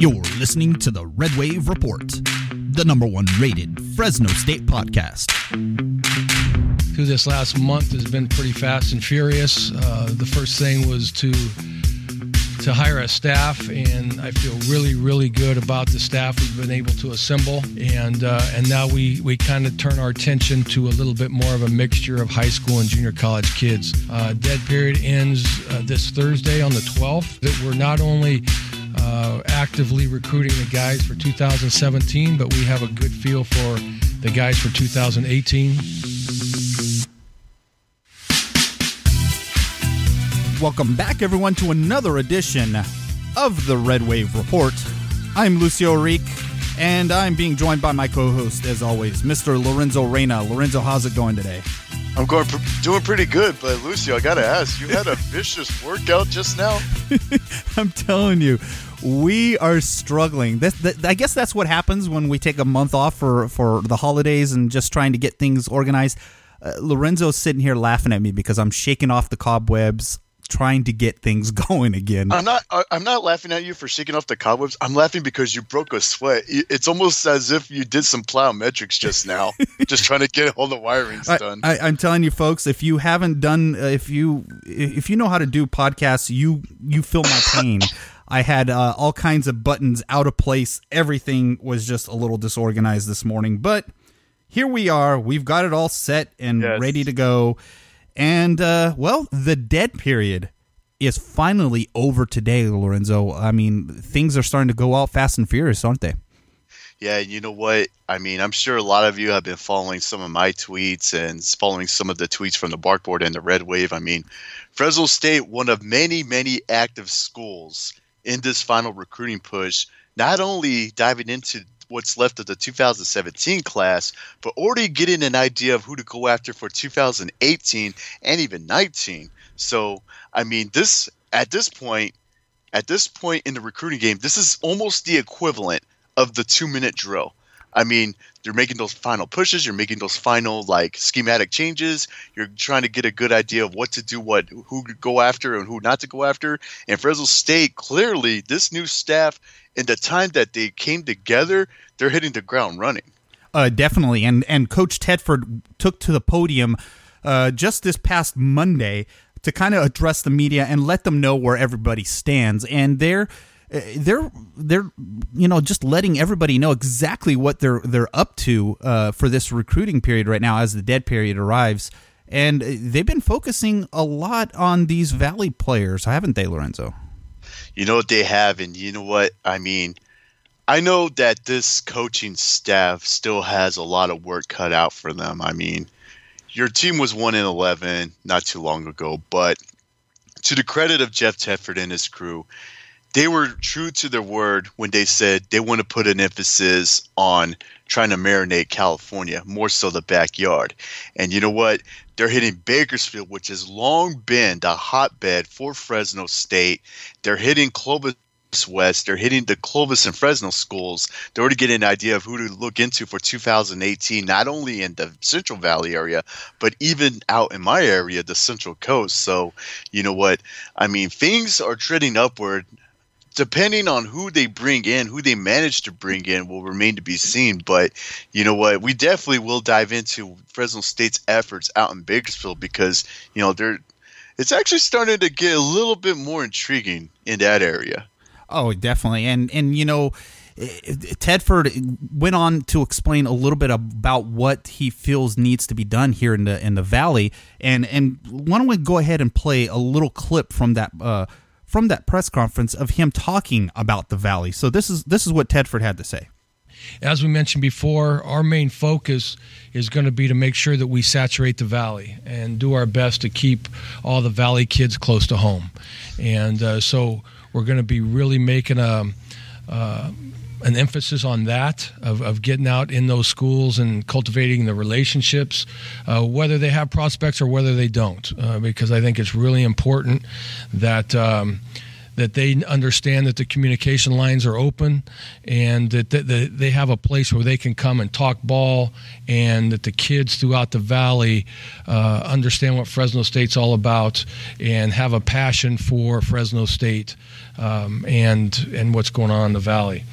You're listening to the Red Wave Report, the number one rated Fresno State podcast. Through this last month has been pretty fast and furious. Uh, the first thing was to to hire a staff, and I feel really, really good about the staff we've been able to assemble. And uh, and now we we kind of turn our attention to a little bit more of a mixture of high school and junior college kids. Uh, dead period ends uh, this Thursday on the 12th. That we're not only uh, actively recruiting the guys for 2017, but we have a good feel for the guys for 2018. Welcome back, everyone, to another edition of the Red Wave Report. I'm Lucio Rique, and I'm being joined by my co-host, as always, Mr. Lorenzo Reyna. Lorenzo, how's it going today? I'm going doing pretty good, but Lucio, I gotta ask, you had a vicious workout just now. I'm telling you, we are struggling. That, I guess that's what happens when we take a month off for for the holidays and just trying to get things organized. Uh, Lorenzo's sitting here laughing at me because I'm shaking off the cobwebs trying to get things going again. I'm not. I'm not laughing at you for shaking off the cobwebs. I'm laughing because you broke a sweat. It's almost as if you did some plyometrics just now, just trying to get all the wirings done. I, am telling you, folks, if you haven't done, uh, if you if you know how to do podcasts, you you feel my pain. I had uh, all kinds of buttons out of place. Everything was just a little disorganized this morning, but here we are. We've got it all set and yes. ready to go. And uh, well, the dead period is finally over today, Lorenzo. I mean, things are starting to go out fast and furious, aren't they? Yeah, and you know what? I mean, I'm sure a lot of you have been following some of my tweets and following some of the tweets from the Barkboard and the Red Wave. I mean, Fresno State, one of many, many active schools in this final recruiting push, not only diving into what's left of the 2017 class, but already getting an idea of who to go after for 2018 and even 19. So, I mean, this at this point, at this point in the recruiting game, this is almost the equivalent of the two minute drill. I mean, you're making those final pushes, you're making those final like schematic changes, you're trying to get a good idea of what to do, what who to go after and who not to go after. And Fresno State clearly this new staff in the time that they came together, they're hitting the ground running. Uh, definitely, and and Coach Tedford took to the podium uh, just this past Monday to kind of address the media and let them know where everybody stands, and they're uh, they're they're you know just letting everybody know exactly what they're they're up to uh, for this recruiting period right now as the dead period arrives. And they've been focusing a lot on these Valley players, haven't they, Lorenzo? You know what they have, and you know what I mean. I know that this coaching staff still has a lot of work cut out for them. I mean, your team was one in eleven not too long ago, but to the credit of Jeff Tedford and his crew, they were true to their word when they said they want to put an emphasis on trying to marinate California, more so the backyard. And you know what? They're hitting Bakersfield, which has long been the hotbed for Fresno State. They're hitting Clovis West. They're hitting the Clovis and Fresno schools. They're already getting an idea of who to look into for 2018, not only in the Central Valley area, but even out in my area, the Central Coast. So, you know what? I mean, things are trending upward depending on who they bring in, who they manage to bring in, will remain to be seen. But you know what? We definitely will dive into Fresno State's efforts out in Bakersfield because you know they're it's actually starting to get a little bit more intriguing in that area. Oh, definitely, and and you know. Tedford went on to explain a little bit about what he feels needs to be done here in the in the valley, and and why don't we go ahead and play a little clip from that uh, from that press conference of him talking about the valley. So this is this is what Tedford had to say. As we mentioned before, our main focus is going to be to make sure that we saturate the valley and do our best to keep all the valley kids close to home. And uh, so we're going to be really making a. Uh, an emphasis on that of, of getting out in those schools and cultivating the relationships, uh, whether they have prospects or whether they don't, uh, because I think it's really important that. Um, that they understand that the communication lines are open and that, they have a place where they can come and talk ball and that the kids throughout the valley uh, understand what Fresno State's all about and have a passion for Fresno State um, and and what's going on in the valley.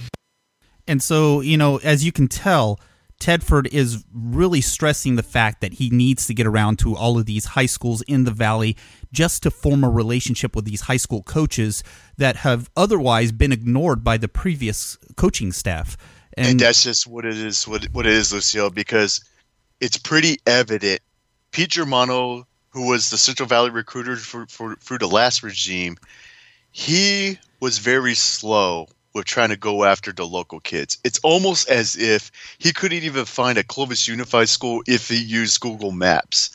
And so, you know, as you can tell, Tedford is really stressing the fact that he needs to get around to all of these high schools in the valley just to form a relationship with these high school coaches that have otherwise been ignored by the previous coaching staff. And, and that's just what it is. What what it is, Lucille, because it's pretty evident. Pete Germano, who was the Central Valley recruiter for, for, for the last regime, he was very slow with trying to go after the local kids. It's almost as if he couldn't even find a Clovis Unified School if he used Google Maps.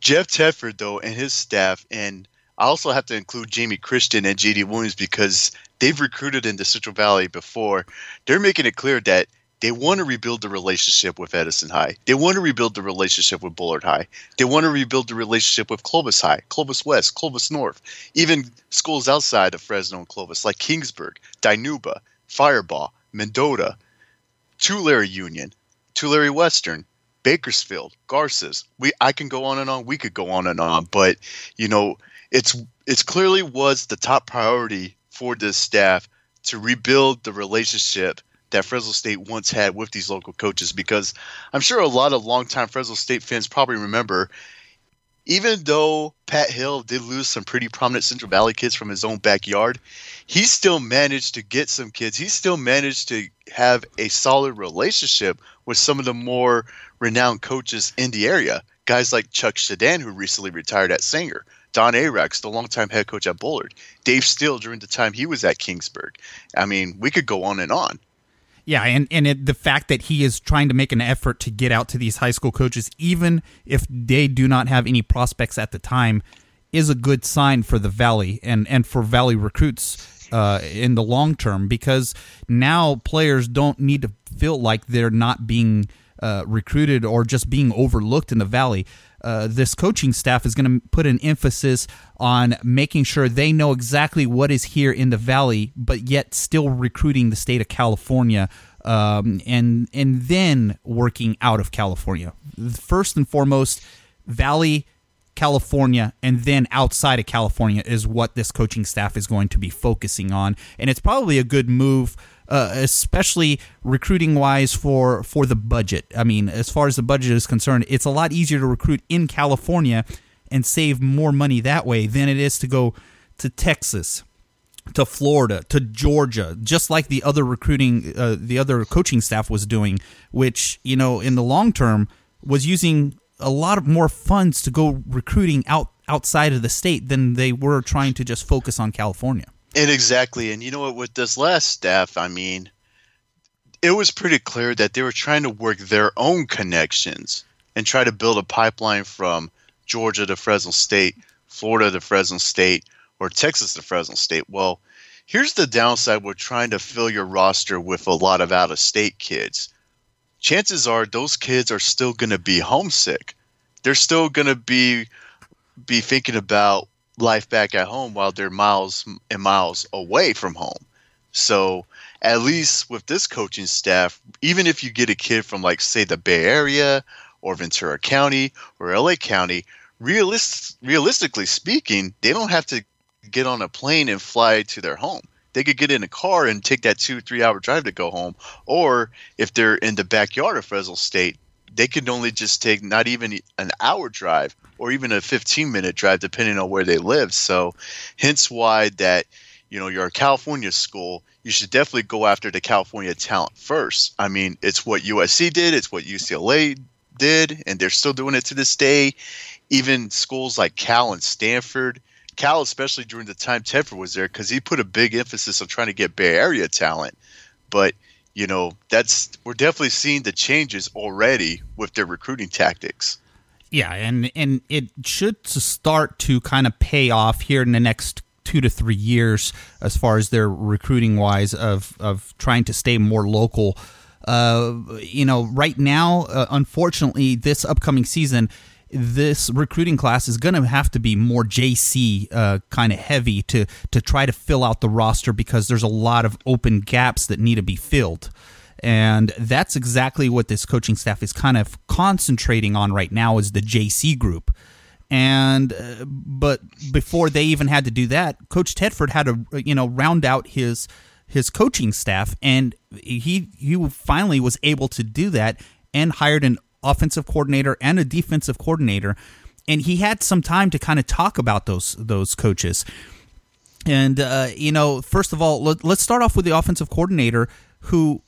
Jeff Tedford, though, and his staff, and I also have to include Jamie Christian and JD Williams because they've recruited in the Central Valley before. They're making it clear that they want to rebuild the relationship with Edison High. They want to rebuild the relationship with Bullard High. They want to rebuild the relationship with Clovis High, Clovis West, Clovis North, even schools outside of Fresno and Clovis like Kingsburg, Dinuba, Firebaugh, Mendota, Tulare Union, Tulare Western, Bakersfield, Garces. We I can go on and on. We could go on and on, but you know, it's it's clearly was the top priority for this staff to rebuild the relationship that Fresno State once had with these local coaches because I'm sure a lot of longtime Fresno State fans probably remember even though Pat Hill did lose some pretty prominent Central Valley kids from his own backyard, he still managed to get some kids. He still managed to have a solid relationship with some of the more renowned coaches in the area. Guys like Chuck Shadan, who recently retired at Sanger, Don Arax, the longtime head coach at Bullard, Dave Steele during the time he was at Kingsburg. I mean, we could go on and on. Yeah, and and it, the fact that he is trying to make an effort to get out to these high school coaches, even if they do not have any prospects at the time, is a good sign for the Valley and and for Valley recruits uh, in the long term because now players don't need to feel like they're not being uh, recruited or just being overlooked in the Valley. Uh, this coaching staff is going to put an emphasis on making sure they know exactly what is here in the valley, but yet still recruiting the state of California, um, and and then working out of California. First and foremost, Valley. California and then outside of California is what this coaching staff is going to be focusing on. And it's probably a good move uh, especially recruiting wise for for the budget. I mean, as far as the budget is concerned, it's a lot easier to recruit in California and save more money that way than it is to go to Texas, to Florida, to Georgia, just like the other recruiting, uh, the other coaching staff was doing, which you know in the long term was using a lot of more funds to go recruiting out outside of the state than they were trying to just focus on California. And exactly. And you know what, with this last staff, I mean, it was pretty clear that they were trying to work their own connections and try to build a pipeline from Georgia to Fresno State, Florida to Fresno State, or Texas to Fresno State. Well, here's the downside with trying to fill your roster with a lot of out of state kids. Chances are those kids are still going to be homesick. They're still going to be be thinking about life back at home while they're miles and miles away from home. So at least with this coaching staff, even if you get a kid from like say the Bay Area or Ventura County or LA County, realist, realistically speaking, they don't have to get on a plane and fly to their home. They could get in a car and take that two, three hour drive to go home. Or if they're in the backyard of Fresno State, they could only just take not even an hour drive or even a 15 minute drive depending on where they live. So hence why that you know you're a california school you should definitely go after the california talent first. I mean it's what usc did it's what ucla did and they're still doing it to this day. Even schools like cal and stanford cal especially during the time tedford was there because he put a big emphasis on trying to get bay area talent. But you know that's we're definitely seeing the changes already with their recruiting tactics yeah and and it should start to kind of pay off here in the next two to three years as far as their recruiting wise of of trying to stay more local. Uh, you know, right now, uh, unfortunately, this upcoming season, this recruiting class is going to have to be more JC uh, kind of heavy to to try to fill out the roster because there's a lot of open gaps that need to be filled. And that's exactly what this coaching staff is kind of concentrating on right now is the JC group. And uh, but before they even had to do that, Coach Tedford had to you know round out his his coaching staff, and he he finally was able to do that and hired an offensive coordinator and a defensive coordinator, and he had some time to kind of talk about those those coaches. And uh, you know, first of all, let, let's start off with the offensive coordinator, who,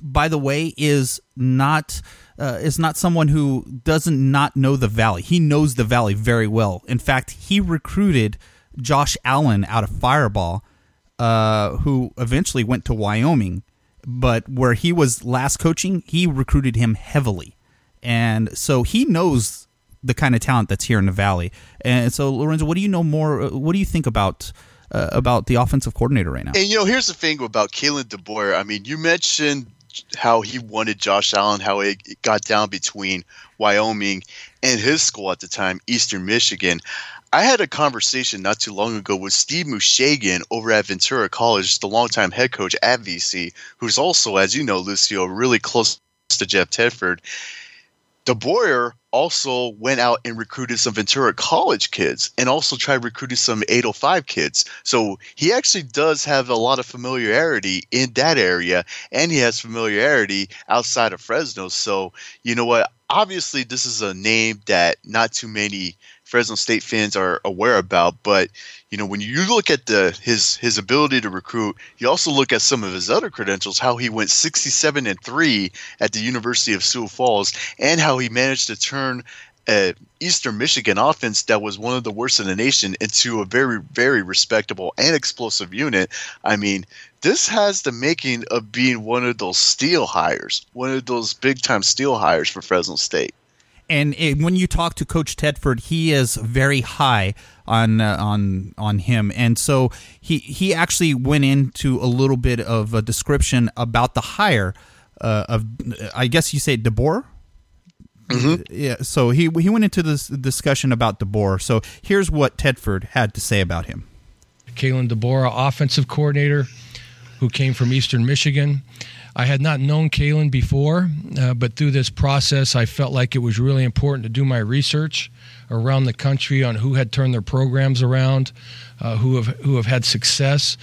by the way, is not uh, is not someone who doesn't not know the valley. He knows the valley very well. In fact, he recruited Josh Allen out of Firebaugh, uh, who eventually went to Wyoming. But where he was last coaching, he recruited him heavily, and so he knows the kind of talent that's here in the valley. And so, Lorenzo, what do you know more? What do you think about? Uh, about the offensive coordinator right now. And you know, here's the thing about Kalen DeBoer. I mean, you mentioned how he wanted Josh Allen, how it got down between Wyoming and his school at the time, Eastern Michigan. I had a conversation not too long ago with Steve Mooshagian over at Ventura College, the longtime head coach at VC, who's also, as you know, Lucio, really close to Jeff Tedford. DeBoer also went out and recruited some Ventura College kids and also tried recruiting some 805 kids. So he actually does have a lot of familiarity in that area and he has familiarity outside of Fresno. So, you know what? Obviously, this is a name that not too many Fresno State fans are aware about. But you know, when you look at the his his ability to recruit, you also look at some of his other credentials. How he went 67 and three at the University of Sioux Falls, and how he managed to turn a Eastern Michigan offense that was one of the worst in the nation into a very, very respectable and explosive unit. I mean, this has the making of being one of those steal hires, one of those big time steal hires for Fresno State and it, when you talk to Coach Tedford, he is very high on uh, on on him, and so he he actually went into a little bit of a description about the hire uh, of I guess you say DeBoer. Mm-hmm. Yeah, so he he went into this discussion about DeBoer. So here's what Tedford had to say about him. Kalen DeBoer, offensive coordinator, who came from Eastern Michigan. I had not known Kalen before, uh, but through this process, I felt like it was really important to do my research around the country on who had turned their programs around, uh, who have who have had success.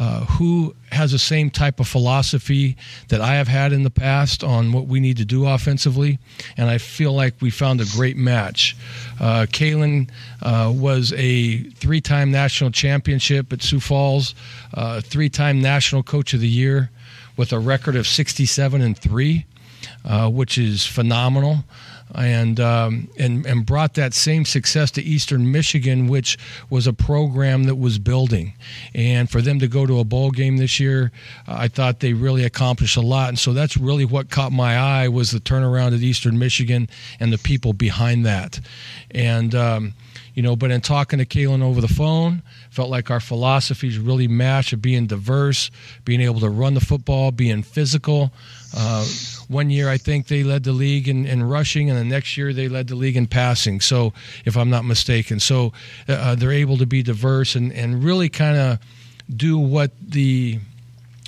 Uh, who has the same type of philosophy that I have had in the past on what we need to do offensively. And I feel like we found a great match. Uh, Kalen uh, was a three time national championship at Sioux Falls, uh, three time national coach of the year with a record of 67 and 3, uh, which is phenomenal. And, um, and and brought that same success to Eastern Michigan, which was a program that was building. And for them to go to a bowl game this year, I thought they really accomplished a lot. And so that's really what caught my eye was the turnaround at Eastern Michigan and the people behind that. And um, you know, but in talking to Kalen over the phone, felt like our philosophies really match of being diverse, being able to run the football, being physical. Uh, one year, I think they led the league in, in, rushing, and the next year they led the league in passing. So, if I'm not mistaken, so uh, they're able to be diverse and, and really kind of do what the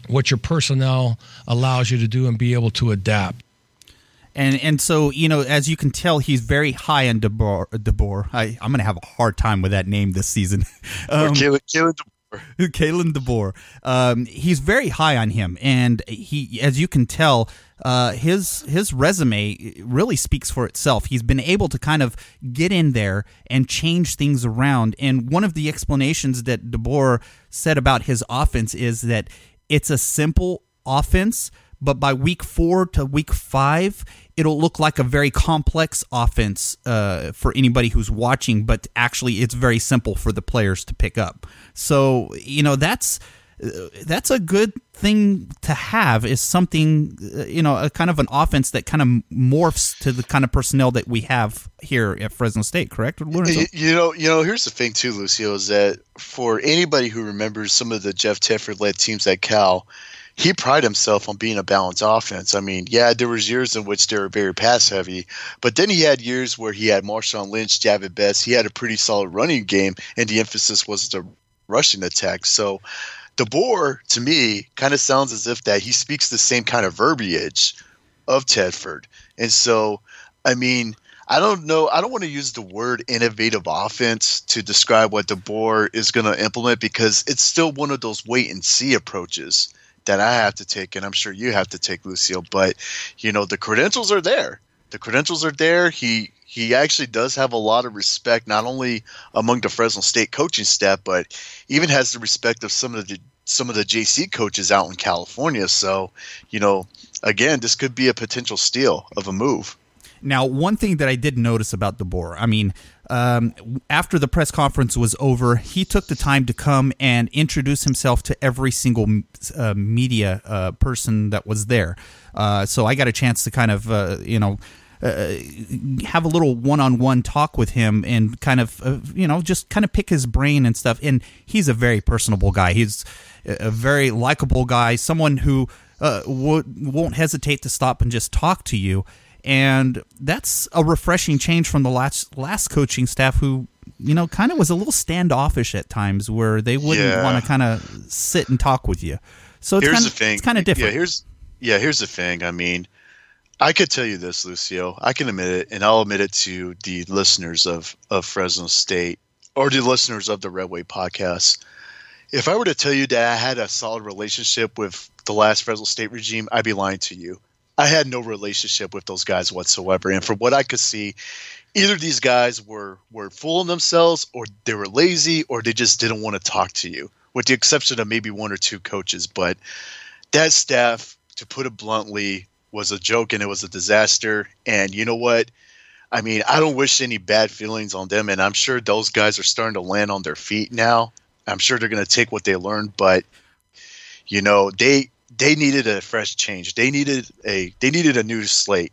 what your personnel allows you to do and be able to adapt and and so you know as you can tell he's very high on DeBoer. DeBoer. I I'm gonna have a hard time with that name this season. Um, Kalen, Kalen DeBoer. Kalen DeBoer. Um, he's very high on him, and he, as you can tell, uh, his his resume really speaks for itself. He's been able to kind of get in there and change things around. And one of the explanations that DeBoer said about his offense is that it's a simple offense but by week four to week five, it'll look like a very complex offense uh, for anybody who's watching. But actually, it's very simple for the players to pick up. So you know that's that's a good thing to have is something uh, you know a kind of an offense that kind of morphs to the kind of personnel that we have here at Fresno State correct you, you know you know here's the thing too Lucio is that for anybody who remembers some of the Jeff Tedford led teams at Cal he prided himself on being a balanced offense. I mean, yeah, there was years in which they were very pass heavy, but then he had years where he had Marshawn Lynch, Jahvid Best. He had a pretty solid running game, and the emphasis was the rushing attack. So DeBoer, to me, kind of sounds as if that he speaks the same kind of verbiage of Tedford. And so, I mean, I don't know. I don't want to use the word innovative offense to describe what DeBoer is going to implement because it's still one of those wait and see approaches that I have to take, and I'm sure you have to take, Lucille. But you know, the credentials are there. The credentials are there. He he actually does have a lot of respect, not only among the Fresno State coaching staff, but even has the respect of some of the some of the JC coaches out in California. So, you know, again, this could be a potential steal of a move. Now, one thing that I did notice about DeBoer, I mean, um, after the press conference was over, he took the time to come and introduce himself to every single uh, media uh, person that was there. Uh, so I got a chance to kind of, uh, you know, uh, have a little one-on-one talk with him and kind of, uh, you know, just kind of pick his brain and stuff. And he's a very personable guy. He's a very likable guy, someone who w- won't hesitate to stop and just talk to you and that's a refreshing change from the last last coaching staff who you know kind of was a little standoffish at times where they wouldn't yeah. want to kind of sit and talk with you. So it's here's kind of, the thing. it's kind of different. yeah here's yeah here's the thing. I mean i could tell you this lucio. I can admit it and i'll admit it to the listeners of of fresno state or the listeners of the Red Wave podcast. If i were to tell you that i had a solid relationship with the last fresno state regime i'd be lying to you I had no relationship with those guys whatsoever. And from what I could see, either these guys were were fooling themselves, or they were lazy, or they just didn't want to talk to you, with the exception of maybe one or two coaches. But that staff, to put it bluntly, was a joke and it was a disaster. And you know what? I mean, I don't wish any bad feelings on them, and I'm sure those guys are starting to land on their feet now. I'm sure they're going to take what they learned, but you know, they they needed a fresh change. They needed a they needed a new slate.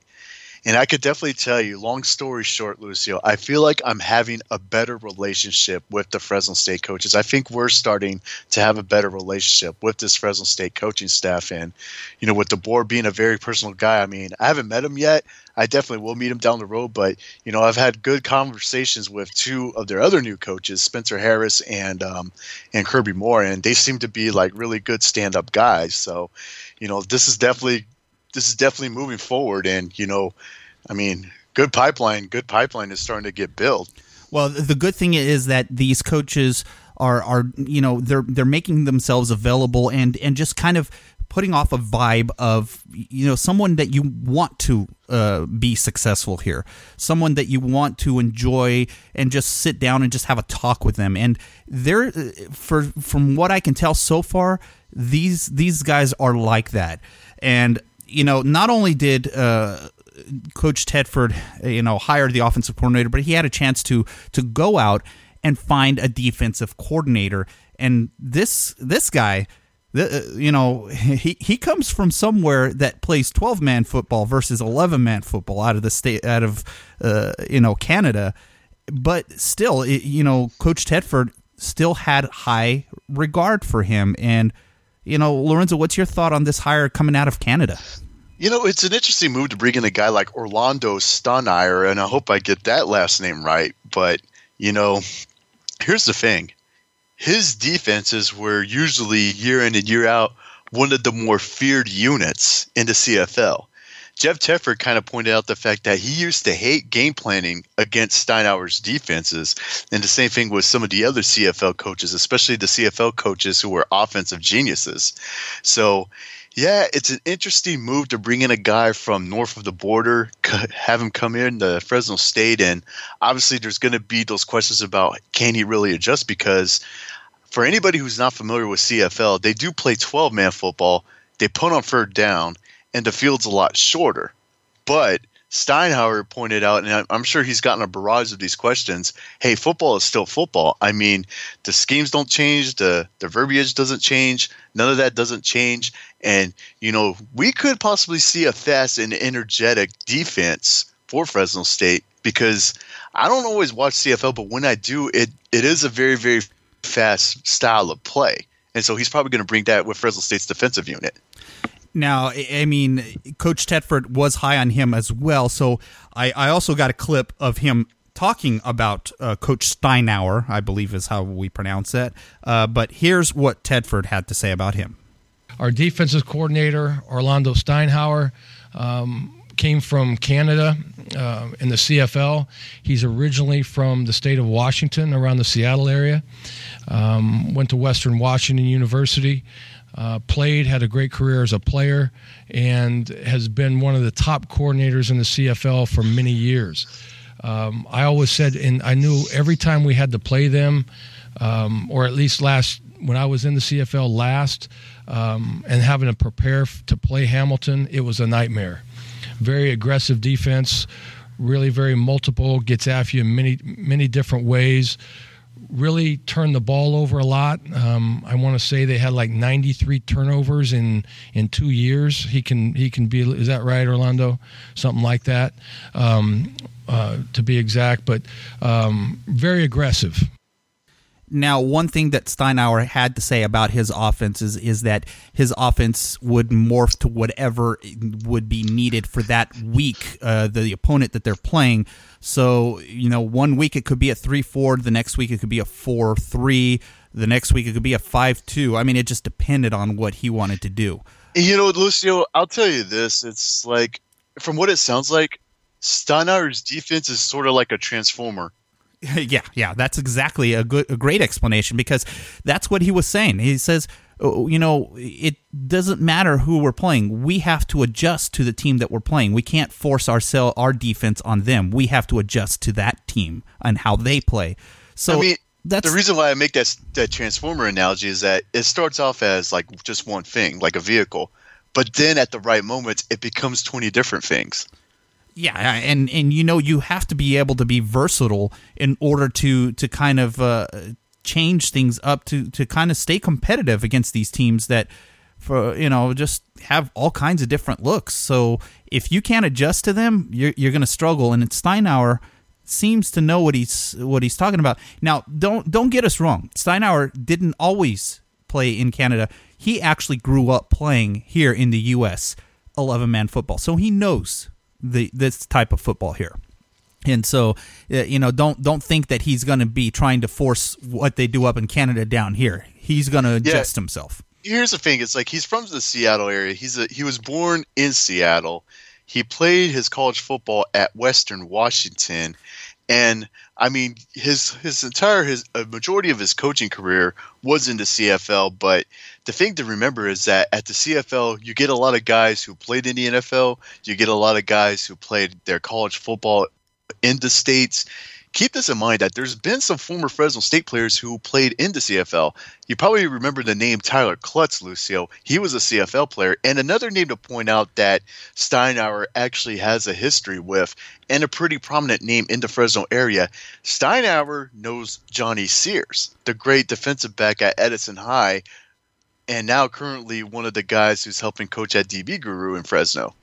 And I could definitely tell you, long story short, Lucio, I feel like I'm having a better relationship with the Fresno State coaches. I think we're starting to have a better relationship with this Fresno State coaching staff. And, you know, with DeBoer being a very personal guy, I mean, I haven't met him yet. I definitely will meet him down the road. But, you know, I've had good conversations with two of their other new coaches, Spencer Harris and um, and Kirby Moore, and they seem to be like really good stand up guys. So, you know, this is definitely this is definitely moving forward. And you know, I mean, good pipeline, good pipeline is starting to get built. Well, the good thing is that these coaches are are you know they're they're making themselves available and and just kind of putting off a vibe of you know someone that you want to uh, be successful here, someone that you want to enjoy and just sit down and just have a talk with them. And they're for from what I can tell so far, these these guys are like that. And you know, not only did uh, Coach Tedford, you know, hire the offensive coordinator, but he had a chance to to go out and find a defensive coordinator. And this this guy, uh, you know, he he comes from somewhere that plays twelve man football versus eleven man football out of the state out of uh, you know Canada. But still, it, you know, Coach Tedford still had high regard for him and you know, Lorenzo, what's your thought on this hire coming out of Canada? You know, it's an interesting move to bring in a guy like Orlando Steinauer, and I hope I get that last name right. But, you know, here's the thing his defenses were usually year in and year out one of the more feared units in the CFL. Jeff Tedford kind of pointed out the fact that he used to hate game planning against Steinauer's defenses. And the same thing with some of the other CFL coaches, especially the CFL coaches who were offensive geniuses. So, yeah, it's an interesting move to bring in a guy from north of the border, have him come in to Fresno State. And obviously, there's going to be those questions about can he really adjust? Because for anybody who's not familiar with CFL, they do play 12 man football, they punt on third down and the field's a lot shorter. But Steinauer pointed out, and I'm sure he's gotten a barrage of these questions. Hey, football is still football. I mean, the schemes don't change, the the verbiage doesn't change, none of that doesn't change, and you know we could possibly see a fast and energetic defense for Fresno State because I don't always watch CFL, but when I do, it it is a very very fast style of play, and so he's probably going to bring that with Fresno State's defensive unit. Now, I mean, Coach Tedford was high on him as well. So I, I also got a clip of him talking about uh, Coach Steinauer, I believe is how we pronounce it. Uh, but here's what Tedford had to say about him. Our defensive coordinator, Orlando Steinauer, um, came from Canada uh, in the CFL. He's originally from the state of Washington, around the Seattle area. Um, went to Western Washington University. Uh, played, had a great career as a player, and has been one of the top coordinators in the CFL for many years. Um, I always said, and I knew every time we had to play them, um, or at least last when I was in the CFL last, um, and having to prepare f- to play Hamilton, it was a nightmare. Very aggressive defense, really very multiple, gets after you in many many different ways really turned the ball over a lot. Um, I want to say they had like 93 turnovers in in two years. He can he can be is that right, Orlando? Something like that, um, uh, to be exact. But um, very aggressive. Now, one thing that Steinauer had to say about his offense is, is that his offense would morph to whatever would be needed for that week, uh, the opponent that they're playing. So, you know, one week it could be a 3 4, the next week it could be a 4 3, the next week it could be a 5 2. I mean, it just depended on what he wanted to do. You know, Lucio, I'll tell you this. It's like, from what it sounds like, Steinauer's defense is sort of like a transformer yeah, yeah, that's exactly a good, a great explanation because that's what he was saying. He says, oh, oh, you know, it doesn't matter who we're playing. We have to adjust to the team that we're playing. We can't force our our defense on them. We have to adjust to that team and how they play. So I mean, that's the reason why I make that that transformer analogy is that it starts off as like just one thing, like a vehicle, but then at the right moment, it becomes twenty different things. Yeah, and and you know you have to be able to be versatile in order to to kind of uh, change things up to to kind of stay competitive against these teams that for you know just have all kinds of different looks. So if you can't adjust to them, you're you're going to struggle. And Steinauer seems to know what he's what he's talking about. Now, don't don't get us wrong. Steinauer didn't always play in Canada. He actually grew up playing here in the U.S. eleven man football, so he knows the this type of football here. And so, uh, you know, don't don't think that he's going to be trying to force what they do up in Canada down here. He's going to adjust yeah. himself. Here's the thing: it's like he's from the Seattle area. He's a, he was born in Seattle. He played his college football at Western Washington, and I mean his his entire his a majority of his coaching career was in the CFL. But the thing to remember is that at the CFL, you get a lot of guys who played in the NFL. You get a lot of guys who played their college football in the states keep this in mind that there's been some former Fresno State players who played in the CFL. You probably remember the name Tyler Clutts, Lucio. He was a CFL player. And another name to point out that Steinauer actually has a history with and a pretty prominent name in the Fresno area. Steinauer knows Johnny Sears, the great defensive back at Edison High, and now currently one of the guys who's helping coach at DB Guru in Fresno.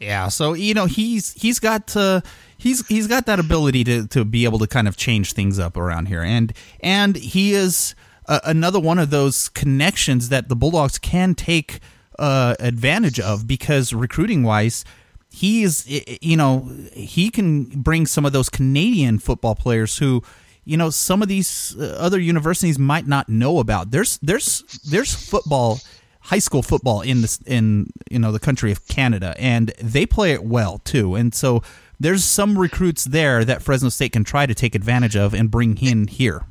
Yeah, so you know he's he's got uh, he's he's got that ability to to be able to kind of change things up around here, and and he is uh, another one of those connections that the Bulldogs can take uh, advantage of because recruiting wise, he is you know he can bring some of those Canadian football players who you know some of these uh, other universities might not know about. There's there's there's football high school football in this in you know the country of Canada, and they play it well too. And so there's some recruits there that Fresno State can try to take advantage of and bring in here.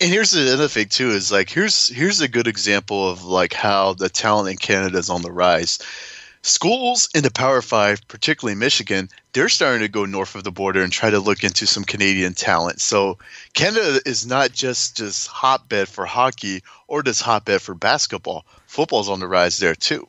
And here's the other thing too is like here's here's a good example of like how the talent in Canada is on the rise. Schools in the Power Five, particularly Michigan, they're starting to go north of the border and try to look into some Canadian talent. So Canada is not just just hotbed for hockey or just hotbed for basketball. Football's on the rise there too.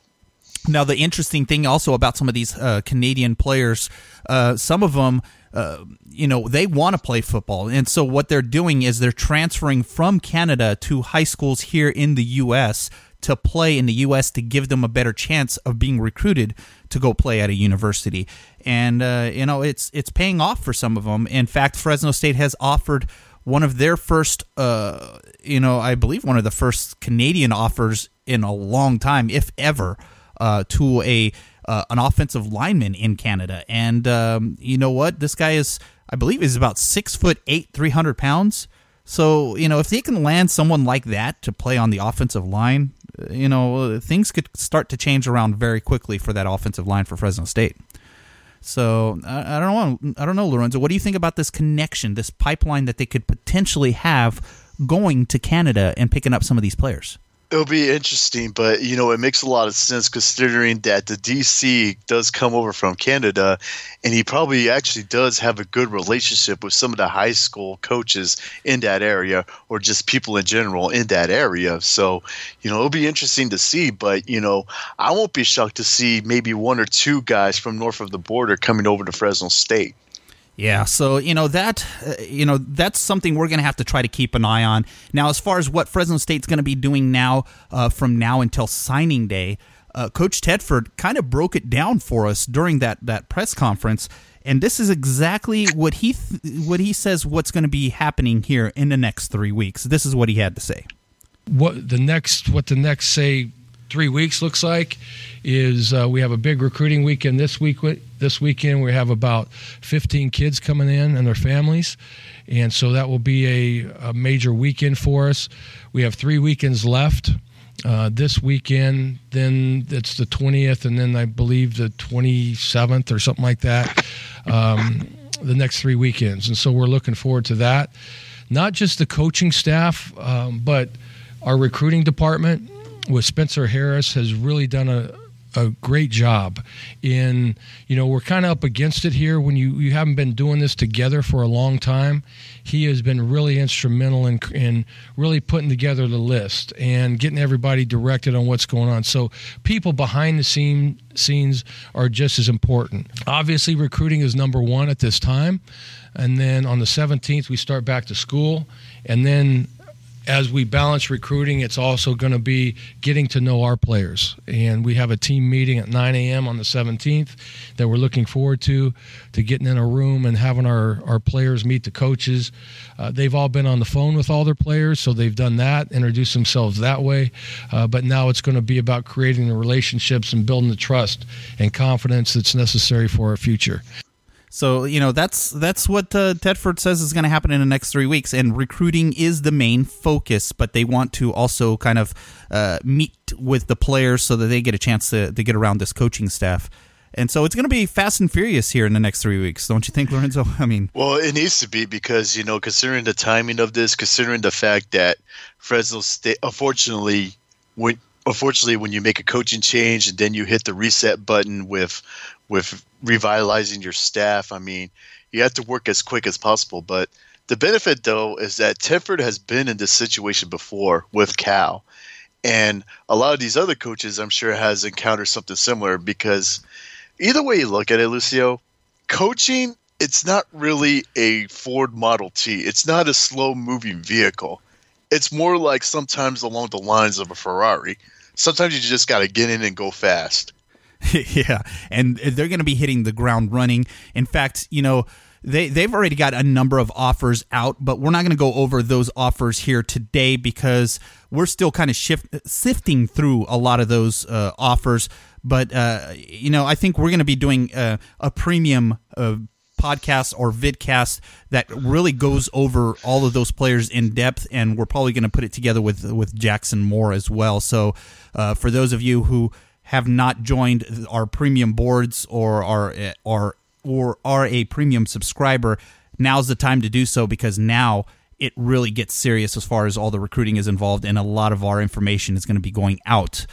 Now, the interesting thing also about some of these uh, Canadian players, uh, some of them, uh, you know, they want to play football. And so what they're doing is they're transferring from Canada to high schools here in the U.S. to play in the U.S. to give them a better chance of being recruited to go play at a university. And, uh, you know, it's, it's paying off for some of them. In fact, Fresno State has offered one of their first, uh, you know, I believe one of the first Canadian offers in a long time, if ever uh, to a uh, an offensive lineman in Canada. And um, you know what? This guy is, I believe, is about six foot eight, three hundred pounds. So you know, if they can land someone like that to play on the offensive line, uh, you know, things could start to change around very quickly for that offensive line for Fresno State. So I, I don't know. I don't know, Lorenzo. What do you think about this connection, this pipeline that they could potentially have going to Canada and picking up some of these players? It'll be interesting, but you know, it makes a lot of sense considering that the DC does come over from Canada, and he probably actually does have a good relationship with some of the high school coaches in that area, or just people in general in that area. So, you know, it'll be interesting to see. But you know, I won't be shocked to see maybe one or two guys from north of the border coming over to Fresno State. Yeah, so you know that uh, you know that's something we're going to have to try to keep an eye on. Now, as far as what Fresno State's going to be doing now uh, from now until signing day, uh, Coach Tedford kind of broke it down for us during that that press conference, and this is exactly what he th- what he says what's going to be happening here in the next three weeks. This is what he had to say. What the next what the next say three weeks looks like is uh, we have a big recruiting weekend this week. This weekend we have about 15 kids coming in and their families, and so that will be a, a major weekend for us. We have three weekends left. Uh, this weekend, then it's the 20th, and then I believe the 27th or something like that. Um, the next three weekends, and so we're looking forward to that. Not just the coaching staff, um, but our recruiting department with Spencer Harris has really done a, a great job in you know we're kind of up against it here when you you haven't been doing this together for a long time. He has been really instrumental in in really putting together the list and getting everybody directed on what's going on. So people behind the scene scenes are just as important. Obviously recruiting is number 1 at this time. And then on the 17th we start back to school. And then as we balance recruiting, it's also going to be getting to know our players. And we have a team meeting at 9 a.m. on the 17th that we're looking forward to, to getting in a room and having our, our players meet the coaches. Uh, they've all been on the phone with all their players, so they've done that, introduced themselves that way. Uh, but now it's going to be about creating the relationships and building the trust and confidence that's necessary for our future. So you know that's that's what uh, Tedford says is going to happen in the next three weeks, and recruiting is the main focus. But they want to also kind of uh, meet with the players so that they get a chance to, to get around this coaching staff. And so it's going to be fast and furious here in the next three weeks, don't you think, Lorenzo? I mean, well, it needs to be because you know, considering the timing of this, considering the fact that Fresno State, unfortunately, when unfortunately when you make a coaching change and then you hit the reset button with with revitalizing your staff. I mean, you have to work as quick as possible. But the benefit, though, is that Tedford has been in this situation before with Cal. And a lot of these other coaches, I'm sure, has encountered something similar because either way you look at it, Lucio, coaching, it's not really a Ford Model T. It's not a slow moving vehicle. It's more like sometimes along the lines of a Ferrari. Sometimes you just got to get in and go fast. yeah, and they're going to be hitting the ground running. In fact, you know, they they've already got a number of offers out, but we're not going to go over those offers here today because we're still kind of shift, sifting through a lot of those uh, offers. But uh, you know, I think we're going to be doing a, a premium. Podcast or vidcast that really goes over all of those players in depth and we're probably going to put it together with with Jackson Moore as well so uh, for those of you who have not joined our premium boards or are or or are a premium subscriber, now's the time to do so because now it really gets serious as far as all the recruiting is involved, and a lot of our information is going to be going out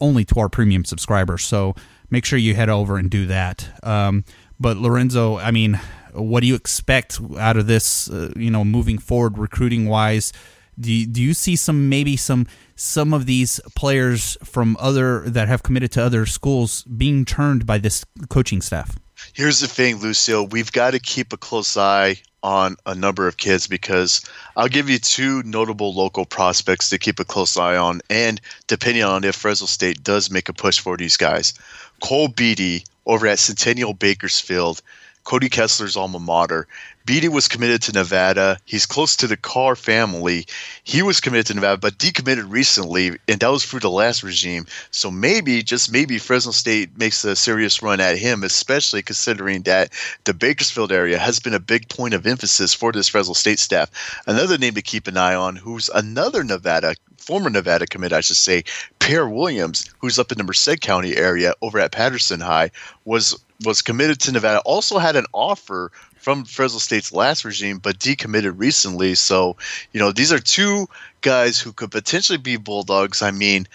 only to our premium subscribers. So make sure you head over and do that. Um, but Lorenzo, I mean, what do you expect out of this? Uh, you know, moving forward, recruiting wise, Do you, do you see some maybe some some of these players from other that have committed to other schools being turned by this coaching staff? Here's the thing, Lucille. We've got to keep a close eye on a number of kids because I'll give you two notable local prospects to keep a close eye on, and depending on if Fresno State does make a push for these guys. Cole Beatty over at Centennial Bakersfield, Cody Kessler's alma mater. Beatty was committed to Nevada. He's close to the Carr family. He was committed to Nevada, but decommitted recently, and that was through the last regime. So maybe, just maybe, Fresno State makes a serious run at him, especially considering that the Bakersfield area has been a big point of emphasis for this Fresno State staff. Another name to keep an eye on, who's another Nevada former Nevada commit, I should say, Pierre Williams, who's up in the Merced County area over at Patterson High, was was committed to Nevada. Also had an offer from Fresno State's last regime, but decommitted recently. So, you know, these are two guys who could potentially be Bulldogs. I mean,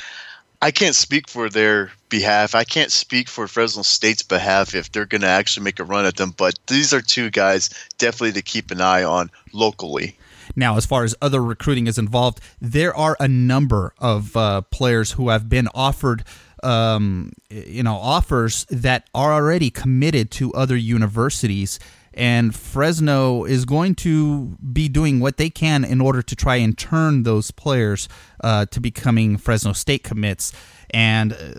I can't speak for their behalf. I can't speak for Fresno State's behalf if they're going to actually make a run at them, but these are two guys definitely to keep an eye on locally. Now, as far as other recruiting is involved, there are a number of uh, players who have been offered um, you know offers that are already committed to other universities and Fresno is going to be doing what they can in order to try and turn those players uh, to becoming Fresno State commits. And uh,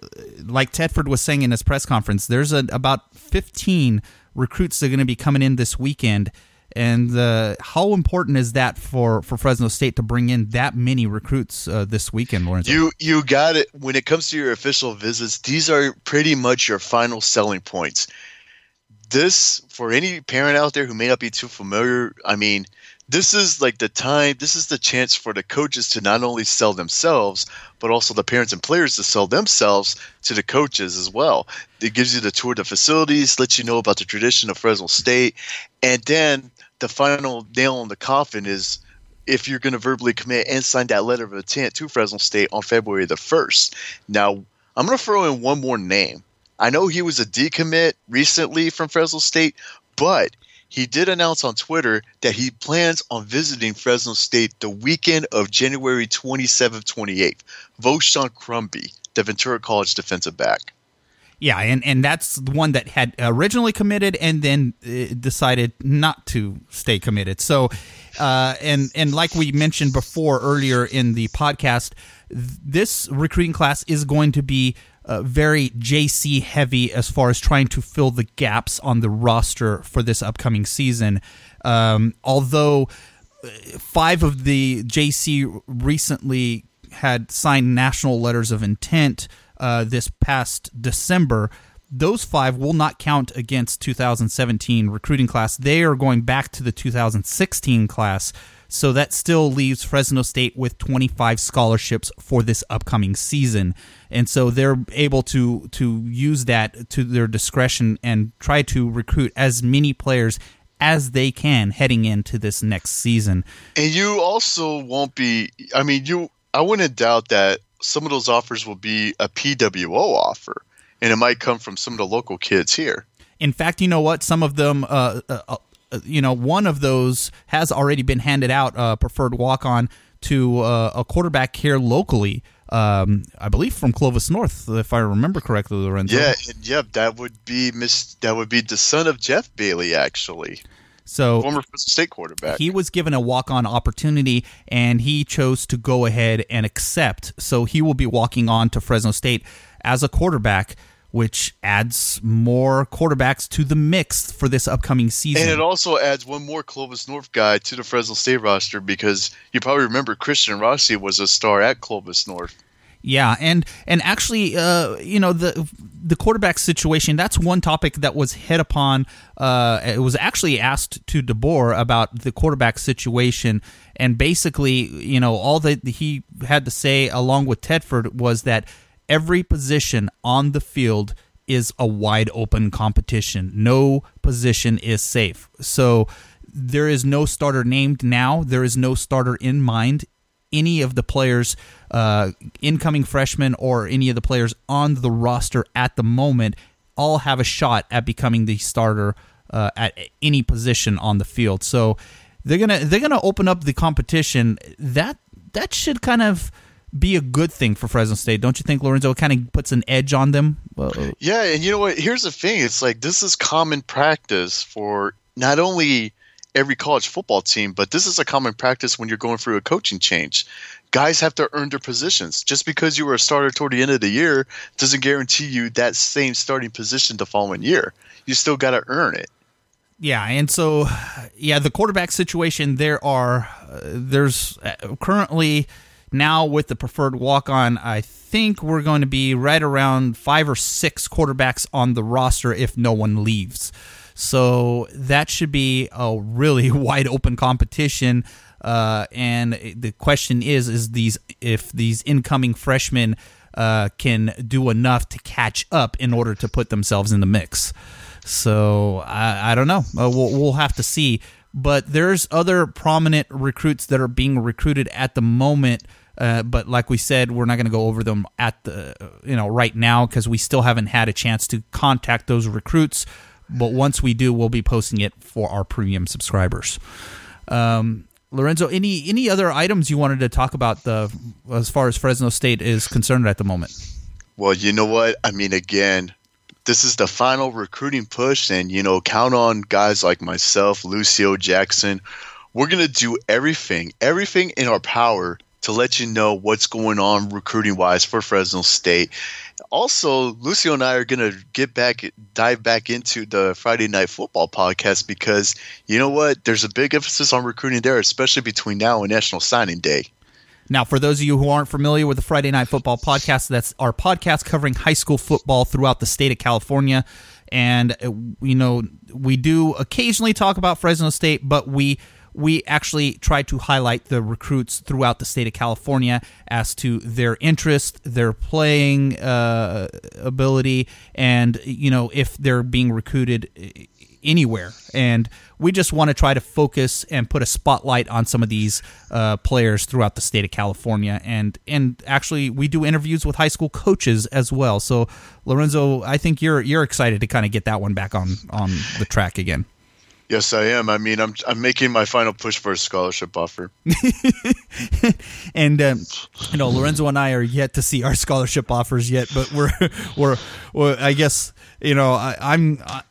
like Tedford was saying in his press conference, there's a, about 15 recruits that are going to be coming in this weekend. And uh, how important is that for, for Fresno State to bring in that many recruits uh, this weekend, Lawrence? You you got it. When it comes to your official visits, these are pretty much your final selling points this for any parent out there who may not be too familiar i mean this is like the time this is the chance for the coaches to not only sell themselves but also the parents and players to sell themselves to the coaches as well it gives you the tour of the facilities lets you know about the tradition of fresno state and then the final nail in the coffin is if you're going to verbally commit and sign that letter of intent to fresno state on february the 1st now i'm going to throw in one more name I know he was a decommit recently from Fresno State, but he did announce on Twitter that he plans on visiting Fresno State the weekend of January 27th, 28th. Voshon Crumby, the Ventura College defensive back. Yeah, and, and that's the one that had originally committed and then uh, decided not to stay committed. So, uh, and and like we mentioned before earlier in the podcast, this recruiting class is going to be uh, very JC heavy as far as trying to fill the gaps on the roster for this upcoming season. Um, although uh, five of the JC recently had signed national letters of intent uh, this past December. Those five will not count against 2017 recruiting class. They are going back to the 2016 class. So that still leaves Fresno State with 25 scholarships for this upcoming season. And so they're able to to use that to their discretion and try to recruit as many players as they can heading into this next season. And you also won't be I mean you I wouldn't doubt that some of those offers will be a PWO offer and it might come from some of the local kids here. In fact, you know what? Some of them, uh, uh, uh, you know, one of those has already been handed out, uh, preferred walk on to uh, a quarterback here locally. Um, I believe from Clovis North, if I remember correctly, Lorenzo. Yeah, yep, that would be Miss. That would be the son of Jeff Bailey, actually. So former Fresno state quarterback. He was given a walk-on opportunity, and he chose to go ahead and accept. So he will be walking on to Fresno State as a quarterback which adds more quarterbacks to the mix for this upcoming season. And it also adds one more Clovis North guy to the Fresno State roster because you probably remember Christian Rossi was a star at Clovis North. Yeah, and and actually, uh, you know the the quarterback situation. That's one topic that was hit upon. Uh, it was actually asked to DeBoer about the quarterback situation, and basically, you know, all that he had to say, along with Tedford, was that every position on the field is a wide open competition. No position is safe. So there is no starter named now. There is no starter in mind. Any of the players, uh, incoming freshmen, or any of the players on the roster at the moment, all have a shot at becoming the starter uh, at any position on the field. So they're gonna they're gonna open up the competition. That that should kind of be a good thing for Fresno State, don't you think, Lorenzo? It kind of puts an edge on them. Uh, yeah, and you know what? Here's the thing: it's like this is common practice for not only every college football team, but this is a common practice when you're going through a coaching change. Guys have to earn their positions. Just because you were a starter toward the end of the year doesn't guarantee you that same starting position the following year. You still got to earn it. Yeah, and so yeah, the quarterback situation there are uh, there's uh, currently now with the preferred walk on, I think we're going to be right around 5 or 6 quarterbacks on the roster if no one leaves. So that should be a really wide open competition. Uh, and the question is, is these if these incoming freshmen uh, can do enough to catch up in order to put themselves in the mix. So I, I don't know. Uh, we'll, we'll have to see. But there's other prominent recruits that are being recruited at the moment. Uh, but like we said, we're not going to go over them at the you know right now because we still haven't had a chance to contact those recruits. But once we do, we'll be posting it for our premium subscribers. Um, Lorenzo, any any other items you wanted to talk about the as far as Fresno State is concerned at the moment? Well, you know what? I mean, again, this is the final recruiting push, and you know, count on guys like myself, Lucio Jackson. We're gonna do everything, everything in our power to let you know what's going on recruiting wise for Fresno State. Also, Lucio and I are going to get back, dive back into the Friday Night Football podcast because you know what? There's a big emphasis on recruiting there, especially between now and National Signing Day. Now, for those of you who aren't familiar with the Friday Night Football podcast, that's our podcast covering high school football throughout the state of California. And, uh, you know, we do occasionally talk about Fresno State, but we we actually try to highlight the recruits throughout the state of California as to their interest, their playing uh, ability, and you know if they're being recruited anywhere. And we just want to try to focus and put a spotlight on some of these uh, players throughout the state of California. And and actually, we do interviews with high school coaches as well. So Lorenzo, I think you're you're excited to kind of get that one back on on the track again. Yes, I am. I mean, I'm I'm making my final push for a scholarship offer. and um, you know, Lorenzo and I are yet to see our scholarship offers yet, but we're we're, we're I guess you know I, I'm I,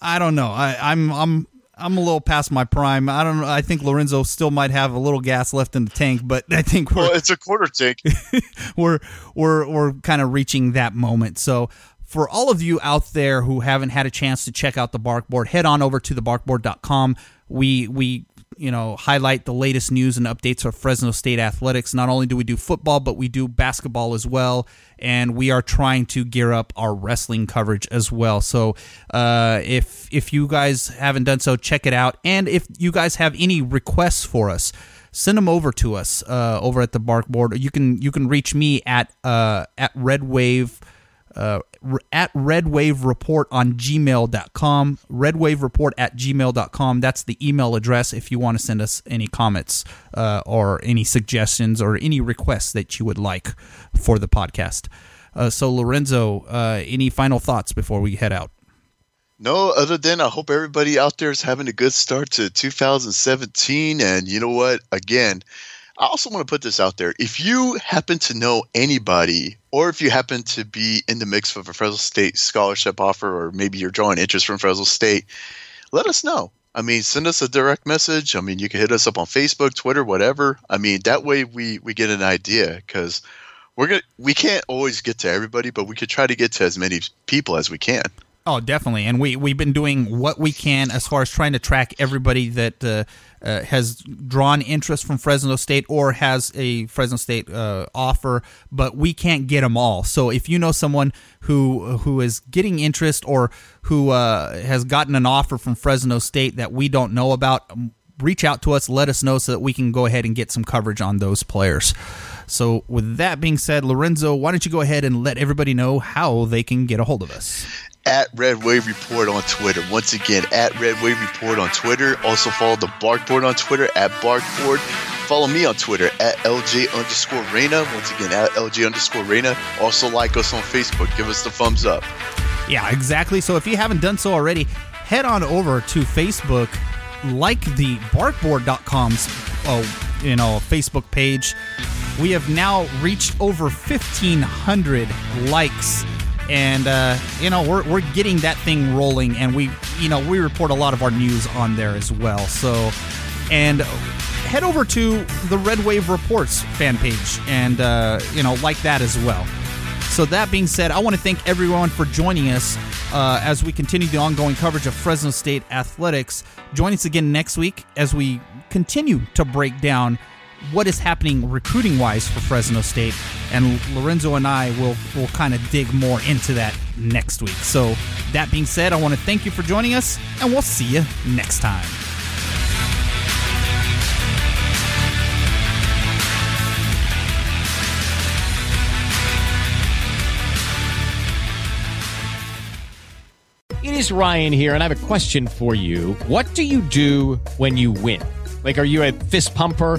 I don't know I I'm I'm I'm a little past my prime. I don't know. I think Lorenzo still might have a little gas left in the tank, but I think we're well, it's a quarter tank. we're we're we're kind of reaching that moment. So for all of you out there who haven't had a chance to check out the Barkboard, head on over to thebarkboard.com. We we you know highlight the latest news and updates of Fresno State athletics. Not only do we do football, but we do basketball as well, and we are trying to gear up our wrestling coverage as well. So uh, if if you guys haven't done so, check it out. And if you guys have any requests for us send them over to us uh, over at the Barkboard. You can you can reach me at uh, at Red Wave uh, at redwave report on gmail.com redwave report at gmail.com that's the email address if you want to send us any comments uh, or any suggestions or any requests that you would like for the podcast uh, so lorenzo uh, any final thoughts before we head out no, other than I hope everybody out there is having a good start to 2017. And you know what? Again, I also want to put this out there. If you happen to know anybody, or if you happen to be in the mix of a Fresno State scholarship offer, or maybe you're drawing interest from Fresno State, let us know. I mean, send us a direct message. I mean, you can hit us up on Facebook, Twitter, whatever. I mean, that way we we get an idea because we're gonna we can't always get to everybody, but we could try to get to as many people as we can. Oh, definitely. And we we've been doing what we can as far as trying to track everybody that uh, uh, has drawn interest from Fresno State or has a Fresno State uh, offer, but we can't get them all. So if you know someone who who is getting interest or who uh, has gotten an offer from Fresno State that we don't know about, um, reach out to us. Let us know so that we can go ahead and get some coverage on those players. So, with that being said, Lorenzo, why don't you go ahead and let everybody know how they can get a hold of us? At Red Wave Report on Twitter. Once again, at Red Wave Report on Twitter. Also follow the Barkboard on Twitter at Barkboard. Follow me on Twitter at LJ underscore Reyna. Once again, at LJ underscore Reyna. Also like us on Facebook. Give us the thumbs up. Yeah, exactly. So if you haven't done so already, head on over to Facebook, like the barkboard.com's uh, you know Facebook page. We have now reached over 1,500 likes, and uh, you know we're we're getting that thing rolling, and we you know we report a lot of our news on there as well. So, and head over to the Red Wave Reports fan page, and uh, you know like that as well. So that being said, I want to thank everyone for joining us uh, as we continue the ongoing coverage of Fresno State athletics. Join us again next week as we continue to break down what is happening recruiting wise for Fresno State, and Lorenzo and I will will kind of dig more into that next week. So that being said, I want to thank you for joining us, and we'll see you next time. It is Ryan here, and I have a question for you. What do you do when you win? Like, are you a fist pumper?